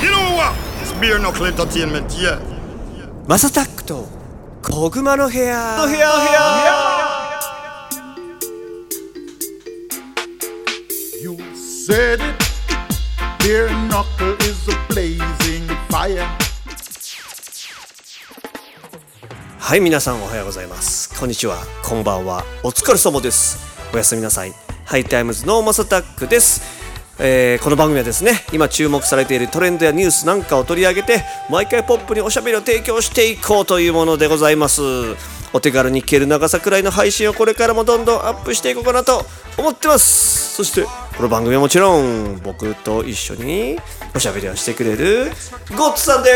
You マサタックとコグの部屋はい皆さんおはようございます。こんにちは。こんばんは。お疲れ様です。おやすみなさい。ハイタイムズのマサタックです。えーこの番組はですね今注目されているトレンドやニュースなんかを取り上げて毎回ポップにおしゃべりを提供していこうというものでございます。お手軽に聞ける長さくらいの配信をこれからもどんどんアップしていこうかなと思ってます。そしてこの番組はもちろん僕と一緒におしゃべりをしてくれるゴッツさんで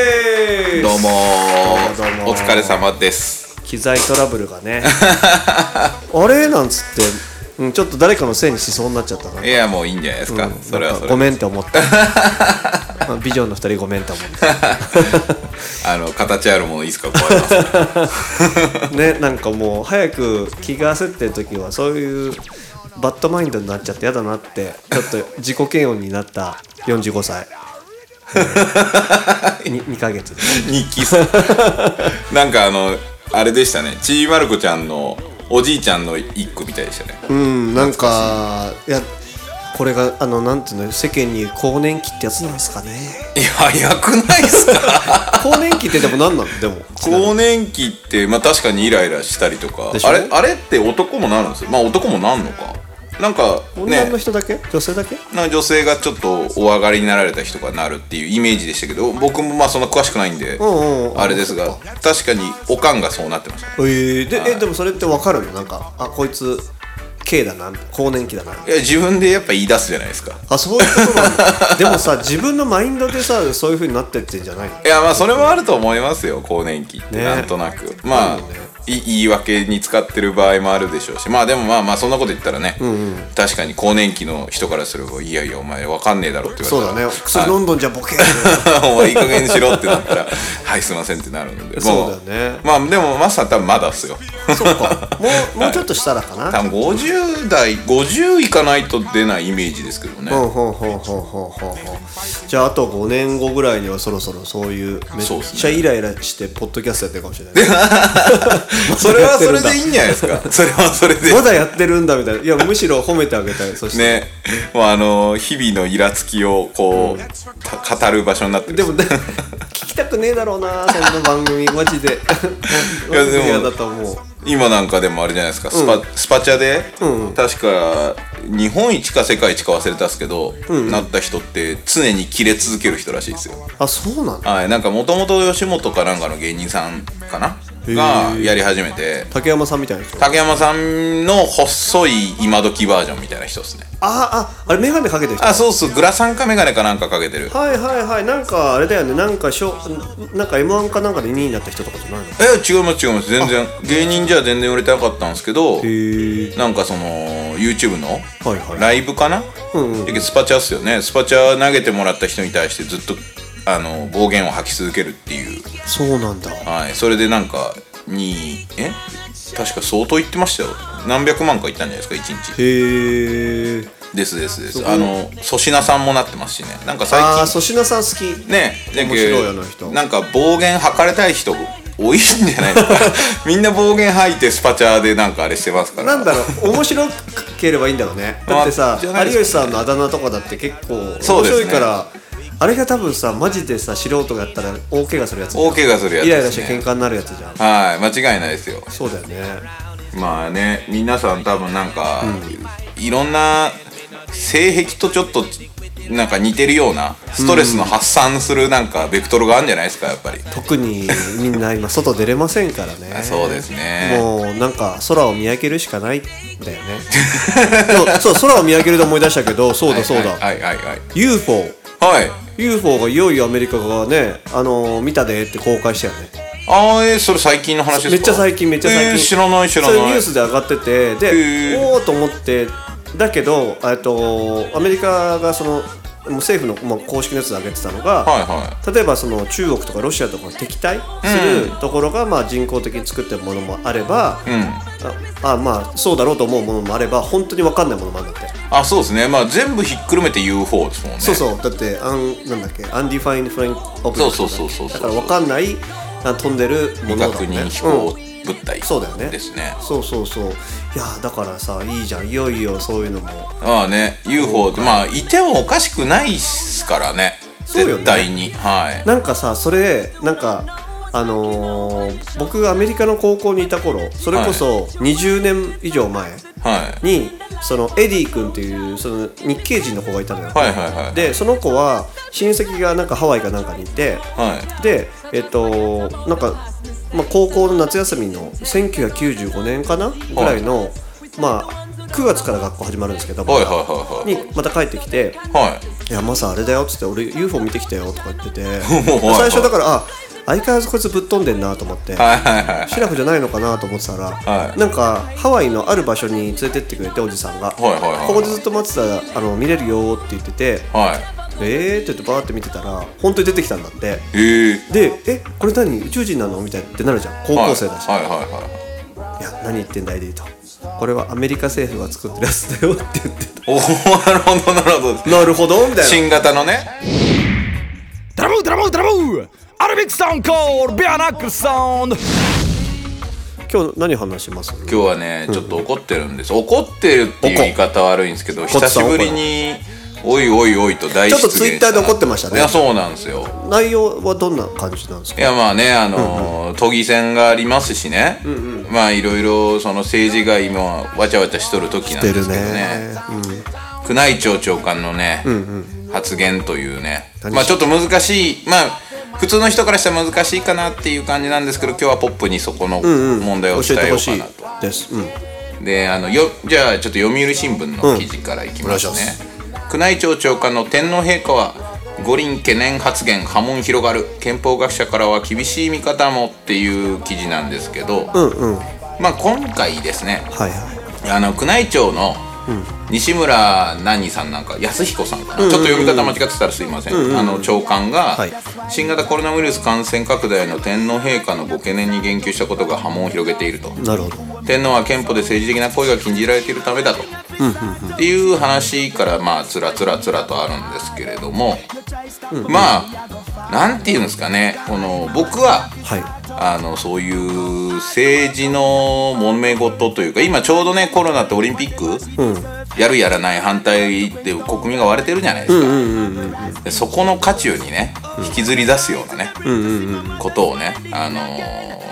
す。どうもー。どうもどうもお疲れ様です。機材トラブルがね。あれ？なんつって、うん、ちょっと誰かのせいにしそうになっちゃったないやもういいんじゃないですか、それはそれごめんって思った。まあビジョンの二人ごめんって思っ あの形あるものいつか？壊れますたねなんかもう早く気が焦ってる時はそういうバッドマインドになっちゃって嫌だなってちょっと自己嫌悪になった45歳。2, 2ヶ月。日記なんかあのあれでしたね。ちーまる子ちゃんのおじいちゃんの一句みたいでしたね。うんなんかいやこれがあのなんていうの世間に更年期ってやつなんですかね。いや早くないっすか？更年期ってでも何なの？でも更年期ってまあ確かにイライラしたりとか。あれあれって男もなるんですよ。まあ男もなんのかなんかね。女の人だけ？女性だけ？なんか女性がちょっとお上がりになられた人がなるっていうイメージでしたけど僕もまあそんな詳しくないんでんうんあれですが確かにおかんがそうなってました。えー、でえでもそれって分かるの？なんかあこいつ K だな更年期だな。いや自分でやっぱ言い出すじゃないですか。あそういうことなんだ。でもさ自分のマインドでさそういう風になってってんじゃないの？いやまあそれもあると思いますよ更年期ってね。なんとなく、まあ言い訳に使ってる場合もあるでしょうしまあでもまあまあそんなこと言ったらね、確かに更年期の人からすればいやいやお前わかんねえだろって言われたらそうだね。薬飲んどんじゃボケ お前いい加減にしろってなったらはいすいませんってなるのでもそうだよねまあでもマスター多分まだっすよ。そうか。もう もうちょっとしたらかな多分50代50いかないと出ないイメージですけどね、ほんほんほんほんほんほんほんじゃああと5年後ぐらいにはそろそろそういうめっちゃイライラしてポッドキャストやってるかもしれないそれはそれでいいんじゃないですか。それはそれで。まだやってるんだみたいな。いやむしろ褒めてあげたいそして、ね。もうあの日々のイラつきをこう、た語る場所になってる。でもで聞きたくねえだろうなそんな番組。マジで。いやでも嫌だと思う。今なんかでもあれじゃないですか。スパ,、スパチャで、確か日本一か世界一か忘れたっすけど、なった人って常にキレ続ける人らしいですよ。あそうなんだ。はいなんかもともと吉本かなんかの芸人さんかな？がやり始めて。竹山さんみたいな人？あ竹山さんの細い今時バージョンみたいな人ですね。ああれ眼鏡かけてる人？あそうそうグラサンかメガネかなんかかけてる。はいはいはい。なんかあれだよね。なんかしょなんか m 1かなんかで2位になった人とかじゃないの？え違います違います。全然。芸人じゃ全然売れてなかったんですけどなんかその YouTube のはいはい。ライブかな、うんでスパチャっすよね。スパチャ投げてもらった人に対してずっとあの暴言を吐き続けるっていうそうなんだ。はい。それでなんかにえ？確か相当言ってましたよ。何百万か言ったんじゃないですか1日。へえですですです。あの粗品さんもなってますしね。なんか最ああ近粗品さん好き。ね。面白いなんか暴言吐かれたい人多いんじゃないですか。みんな暴言吐いてスパチャでなんかあれしてますから。なんだろう面白ければいいんだろうね。だってさあじゃないですか有吉さんのあだ名とかだって結構面そうですね。白いからあれが多分さマジでさ素人がやったら大怪我するやつ大怪我するやつイライラして喧嘩になるやつじゃん。はい。間違いないですよ。そうだよね。まあね皆さん多分なんか、いろんな性癖とちょっとなんか似てるようなストレスの発散するなんかベクトルがあるんじゃないですかやっぱり。特にみんな今外出れませんからね。そうですね。もうなんか空を見上げるしかないんだよね。そうそう空を見上げるで思い出したけどそうだそうだ、はいはいはいはい UFO はい。UFO がいよいよアメリカがねあのー見たでって公開したよね。ああえー、それ最近の話ですか？めっちゃ最近めっちゃ最近、えー知らない知らない。それニュースで上がっててでへー。おおと思ってだけどえっとアメリカがそのもう政府の、まあ、公式のやつで上げてたのが、はいは例えばその中国とかロシアとかの敵対するところが、まあ、人工的に作ってるものもあれば、ああまあそうだろうと思うものもあれば本当に分かんないものもあるんだって。あそうですね。まあ全部ひっくるめて UFO ですもんね。そうそう。だって un なんだっけ unidentified flying ob そうそうそうそうだから分かんないあ飛んでるも未確のだね。認飛行うん。物体そうだよね。ですね。そうそうそう。いやだからさいいじゃん。いよいよそういうのも。ああね UFO ってまあいてもおかしくないっすからね。そうよね。絶対に。はい。なんかさそれなんかあのー僕がアメリカの高校にいた頃それこそ20年以上前はい。にそのエディ君っていうその日系人の子がいたのよ、はいはいはいでその子は親戚がなんかハワイかなんかにいてはい。でえっとなんか、まあ、高校の夏休みの1995年かな？ぐらいの、まあ9月から学校始まるんですけど、はいはいはいはい。にまた帰ってきてはい。いやマサあれだよっつって俺 UFO 見てきたよとか言ってて いはい。最初だからあ相変わらずこいつぶっ飛んでんなと思って。シラフじゃないのかなと思ってたら、はい。なんかハワイのある場所に連れてってくれておじさんが、ここでずっと待ってたらあの見れるよって言っててはい。えー？って言ってバーって見てたら本当に出てきたんだって。へえでえこれ何？宇宙人なの？みたいってなるじゃん。高校生だし、はいはいはいはい。い、や何言ってんだいでと。これはアメリカ政府が作ってるやつだよって言っておおなるほどなるほど。たなるほど？みたいな。新型のね Dramou, dramou, dramou! Arabic sound called Bare Knuckle Sound! 今日何話します？今日はねちょっと怒ってるんです。怒ってるっていう言い方は悪いんですけど怒久しぶりにおいおいおいと大ちょっとツイッターで怒ってましたね。いやそうなんですよ。内容はどんな感じなんですか？いやまあねあのー都議選がありますしね、まあいろいろその政治が今わちゃわちゃしとる時なん出るですけどね。ね、宮内庁長官のね、発言というね。何まあちょっと難しい。まあ普通の人からしたら難しいかなっていう感じなんですけど今日はポップにそこの問題を教伝えようえてほしいかなと。です、うん、であのよじゃあちょっと読売新聞の記事からいきますね、うん。宮内庁長官の天皇陛下は五輪懸念発言波紋広がる。憲法学者からは厳しい見方もっていう記事なんですけど、うんうん。まあ今回ですねはいはい。あの宮内庁の西村何さんなんか安彦さんかな、ちょっと読み方間違ってたらすいません、あの長官が、はい。新型コロナウイルス感染拡大の天皇陛下のご懸念に言及したことが波紋を広げていると。なるほど。天皇は憲法で政治的な行為が禁じられているためだと、っていう話からまあつらつらつらとあるんですけれども、まあなんていうんですかねこの僕ははい。あのそういう政治の揉め事というか今ちょうどねコロナってオリンピック、やるやらない反対で国民が割れてるじゃないですか、でそこの渦中にね引きずり出すようなね、ことをね、あのー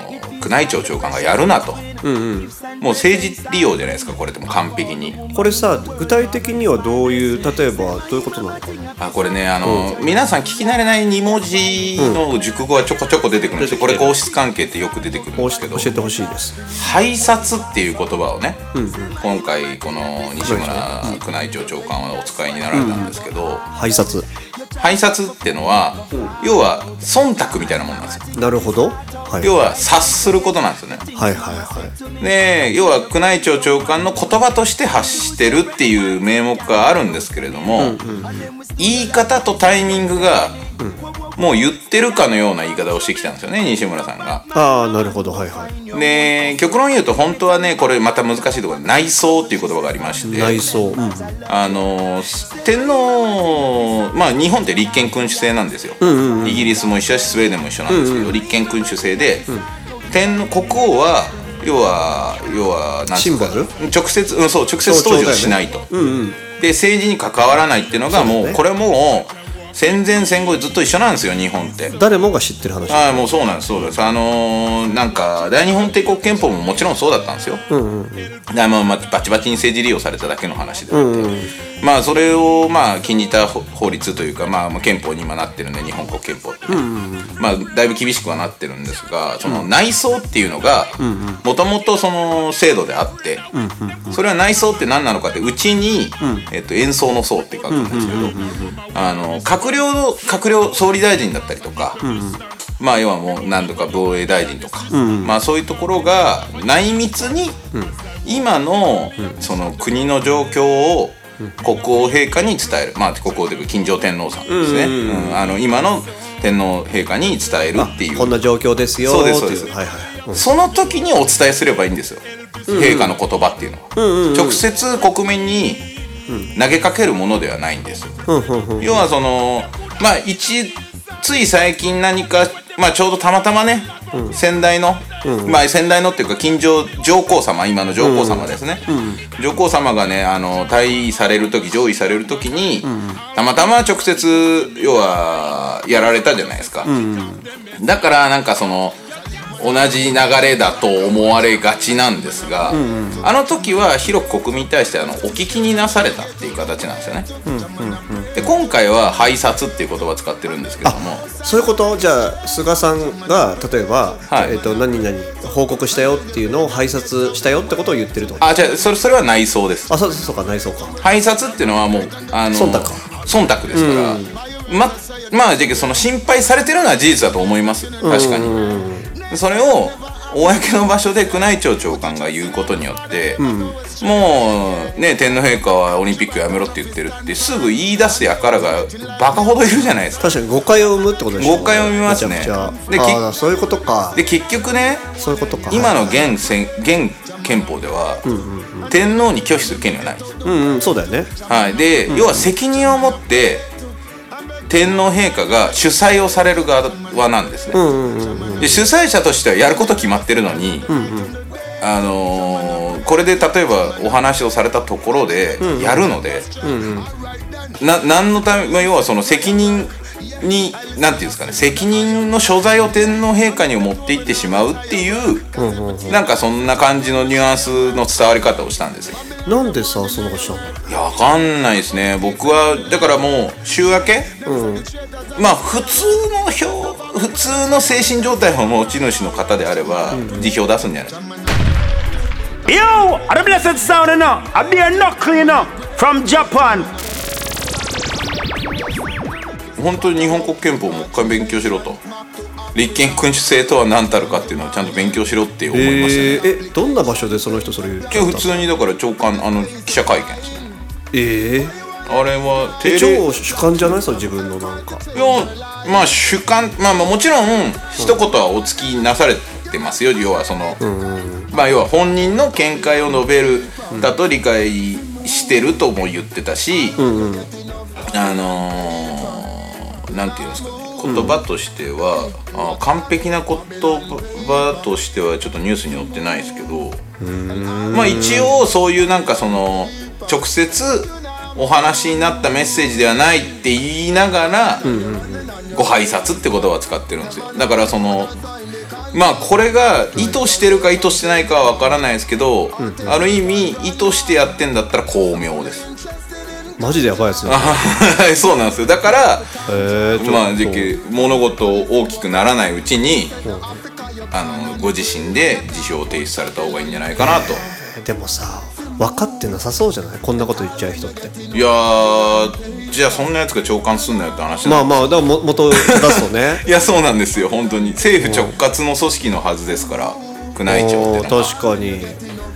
宮内庁長官がやるなと、もう政治利用じゃないですかこれでも完璧に。これさ具体的にはどういう例えばどういうことなのかな？あこれねあの、皆さん聞き慣れない2文字の熟語がちょこちょこ出てくるんですよ、これ皇室関係ってよく出てくるん教ですけど。えてほしいです。拝察っていう言葉をね、今回この西村宮内庁長官はお使いになられたんですけど、拝察。拝察ってのは、要は忖度みたいなもんなんですよ。なるほど。はい要は察することなんですよね。はいはいはい。で要は宮内庁長官の言葉として発してるっていう名目があるんですけれども、言い方とタイミングが、もう言ってるかのような言い方をしてきたんですよね西村さんが。ああなるほどはいはい。で極論言うと本当はねこれまた難しいところで内装っていう言葉がありまして。内装、うん、あの天皇まあ日本って立憲君主制なんですよ、イギリスも一緒だしスウェーデンも一緒なんですけど、立憲君主制で、天皇国王は要は要はなんていうかシンボル？直接、うん、そう直接登場しないと、で政治に関わらないっていうのがもうね。これもう戦前戦後ずっと一緒なんですよ日本って。誰もが知ってる話。ああもうそうなんですそうです。あのーなんか大日本帝国憲法ももちろんそうだったんですよ、だまあまあバチバチに政治利用されただけの話であって、まあそれをまあ禁じた法法律というか、まあ、まあ憲法に今なってるんで日本国憲法って。ね、まあだいぶ厳しくはなってるんですがその内装っていうのがもともとその制度であって、それは内装って何なのかってうちに、えっと、演奏の層って書くんですけど、あの閣僚の閣僚総理大臣だったりとか、まあ要はもう何度か防衛大臣とか、まあそういうところが内密に今のその国の状況を国王陛下に伝える。まあ国王というか金城天皇さんですね、うんあの今の天皇陛下に伝えるっていう。こんな状況ですよそうですそうです。はいはい。その時にお伝えすればいいんですよ、陛下の言葉っていうのは、直接国民に投げかけるものではないんですよ、要はそのまあ一つい最近何かまあちょうどたまたまね、先代の、まあ先代のっていうか近所上皇様今の上皇様ですね、上皇様がねあの退位される時上位される時に、たまたま直接要はやられたじゃないですか、だからなんかその同じ流れだと思われがちなんですが、あの時は広く国民に対してあのお聞きになされたっていう形なんですよね、で今回は拝察っていう言葉を使ってるんですけども。そういうこと？じゃあ菅さんが例えば、はい。えっと何々報告したよっていうのを拝察したよってことを言ってると？あじゃあそれそれは内装です。あそうそうか内装か。拝察っていうのはもうあの忖度？忖度ですから、ままあじゃあその心配されてるのは事実だと思います。確かに、それを公の場所で宮内庁長官が言うことによって、もうね天皇陛下はオリンピックやめろって言ってるってすぐ言い出す輩がバカほどいるじゃないですか。確かに誤解を生むってことでしょ誤解を生みますね。であーそういうことか。で結局ねそういうことか。今の現現憲法では、天皇に拒否する権利はないうんうんそうだよね。はい、で、要は責任を持って天皇陛下が主催をされる側なんですね、で主催者としてはやること決まってるのに、あのーこれで例えばお話をされたところでやるので、な何のため、まあ、要はその責任になんていうんですかね責任の所在を天皇陛下に持っていってしまうっていう、なんかそんな感じのニュアンスの伝わり方をしたんですよ。なんでさそんなことしたの？いやわかんないですね。僕はだからもう週明け、まあ普通の表普通の精神状態の持ち主の方であれば辞表出すんじゃない？Yo, are the blessed sound enough? I be a knuckle enough from Japan. 本当に日本国憲法をもう一回勉強しろと。立憲君主制とは何たるかっていうのをちゃんと勉強しろって思いましたね、えー、えどんな場所でその人それ言っ普通にだから長官あの記者会見ですね。えあれはー、え定例超主観じゃないその自分のなんか。いやまあ主観まあまあもちろん一言はお付きなされてますよ要はその、まあ要は本人の見解を述べるだと理解してるとも言ってたし、あのーなんていうんですかね言葉としては、あ完璧な言葉としてはちょっとニュースに載ってないですけどまあ一応そういうなんかその直接お話になったメッセージではないって言いながら、ご拝察って言葉を使ってるんですよ。だからそのまあこれが意図してるか意図してないかは分からないですけど、ある意味意図してやってんだったら巧妙です。マジでやばいやつだ。は いそうなんですよ。だからえー、まあ物事大きくならないうちに、あのご自身で辞表を提出された方がいいんじゃないかなと、でもさ分かってなさそうじゃない？こんなこと言っちゃう人って。いやーじゃあそんなやつが長官すんなよって話まあまあだからも元を出すとね。いやそうなんですよ。本当に。政府直轄の組織のはずですから。宮内庁って確かに。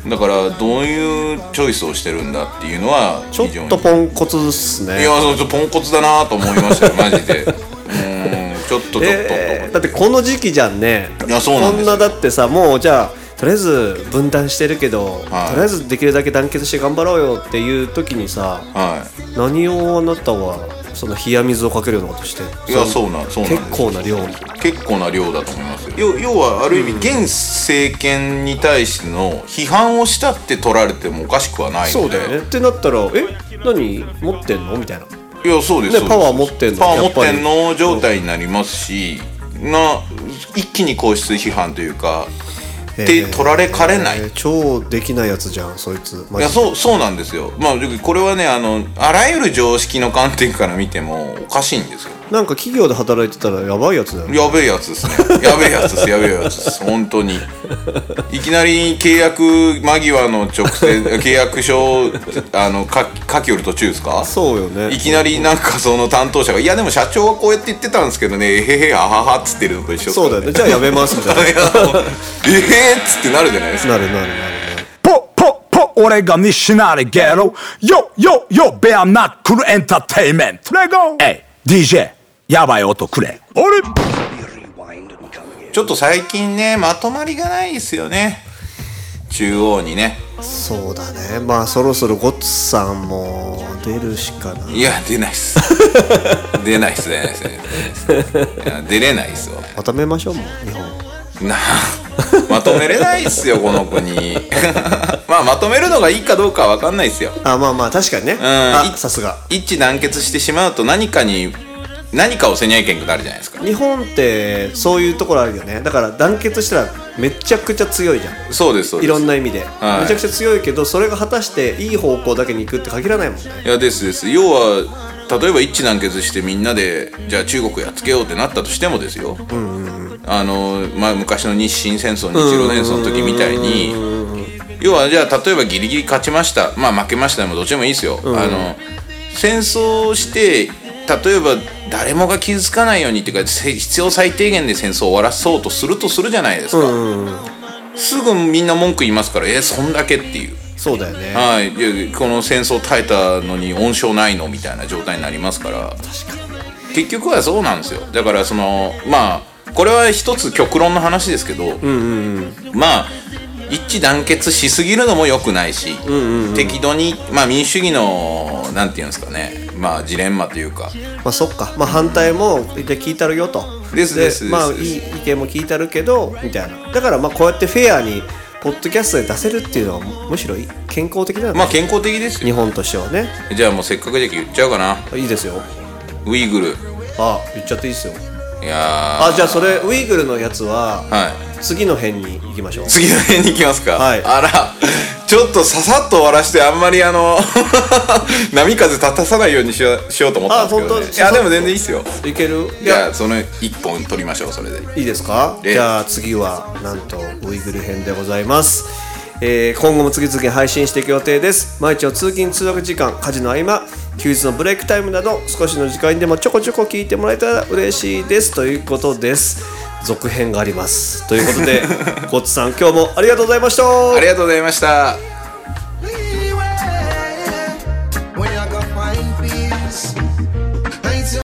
だからどういうチョイスをしてるんだっていうのはちょっとポンコツっすね。いやそうポンコツだなと思いましたよ マジで。うーんちょっとちょっと、えーだってこの時期じゃんね。いやそうなんですよ。こんなだってさもうじゃあとりあえず分断してるけど、はい。とりあえずできるだけ団結して頑張ろうよっていう時にさはい。何をあなたはその冷や水をかけるようなことしていやそうなんそうなん結構な量結構な量だと思いますよ。要要はある意味現政権に対しての批判をしたって取られてもおかしくはないそうだよね。ってなったらえ？何？持ってんの？みたいな。いやそうですパワー持ってんの？パワー持ってんの状態になりますしな一気に皇室批判というかで取られかれない。えー超できないやつじゃんそいつ。マいやそうそうなんですよ。まあこれはねあのあらゆる常識の観点から見てもおかしいんですよなんか企業で働いてたらやばいやつだよね。やべえやつですね。やべえやつです。やべえやつです。本当に。いきなり契約間際の直接 契約書をあの書書きよる途中ですか？そうよね。いきなりなんかその担当者が「いやでも社長はこうやって言ってたんですけどね。えへへあはは」っつってるのと一緒そうだよね。じゃあやめますみたいな。いやえへっつってなるじゃないですか。なるなるなるねポポポ俺が西成ゲロよよよベアナックルエンターテイメントレゴえい DJ やばい音くれ。俺ちょっと最近ねまとまりがないですよね。中央にね。そうだね。まあそろそろゴッツさんも出るしかない。いや 出ないっす。出ないっす出ないっす出ないっす。いや出れないっすわまとめましょうもう日本。なまとめれないっすよこの国まあまとめるのがいいかどうかは分かんないっすよ。あまあまあ確かにね。ん。あいさすが。一致団結してしまうと何かに何かをせにゃいけんくなるじゃないですか。日本ってそういうところあるよね。だから団結したらめちゃくちゃ強いじゃん。そうですそうです。いろんな意味で、はい。めちゃくちゃ強いけどそれが果たしていい方向だけに行くって限らないもんね。いやですです。要は例えば一致団結してみんなでじゃあ中国やっつけようってなったとしてもですよ、あのまあ、昔の日清戦争日露戦争の時みたいに要はじゃあ例えばギリギリ勝ちました。まあ負けましたでもどっちでもいいですよ、あの戦争をして例えば誰もが傷つかないようにっていうかせ必要最低限で戦争を終わらそうとするとするじゃないですか、すぐみんな文句言いますからえそんだけっていう。そうだよね。はい、この戦争耐えたのに温床ないのみたいな状態になりますから。結局はそうなんですよ。だからそのまあこれは一つ極論の話ですけど、まあ一致団結しすぎるのも良くないし、適度に、まあ、民主主義のなんていうんですかね。まあジレンマというか。まあそっか。まあ反対もで聞いたるよと。ですですまあいい意見も聞いたるけどみたいな。だからまあこうやってフェアにポッドキャストで出せるっていうのはむしろ健康的なんだ、まあ健康的ですよ。日本としてはね。じゃあもうせっかくじゃけ言っちゃおうかな。いいですよ。ウイグル。あ言っちゃっていいですよいやー。あじゃあそれウイグルのやつははい。次の辺に行きましょう。次の辺に行きますか、はい。あらちょっとささっと終わらしてあんまりあの 波風立たさないようにしようしようと思ったんですけど、ね。あ本、当？いやでも全然いいっすよ。いける？いじゃや。あその一本取りましょうそれで。いいですか？ええ。じゃあ次はなんとウイグル編でございます、えー今後も次々配信していく予定です。毎日の通勤通学時間家事の合間休日のブレイクタイムなど少しの時間にでもちょこちょこ聞いてもらえたら嬉しいです。ということです。続編があります。ということで ゴッツさん今日もありがとうございました。ありがとうございました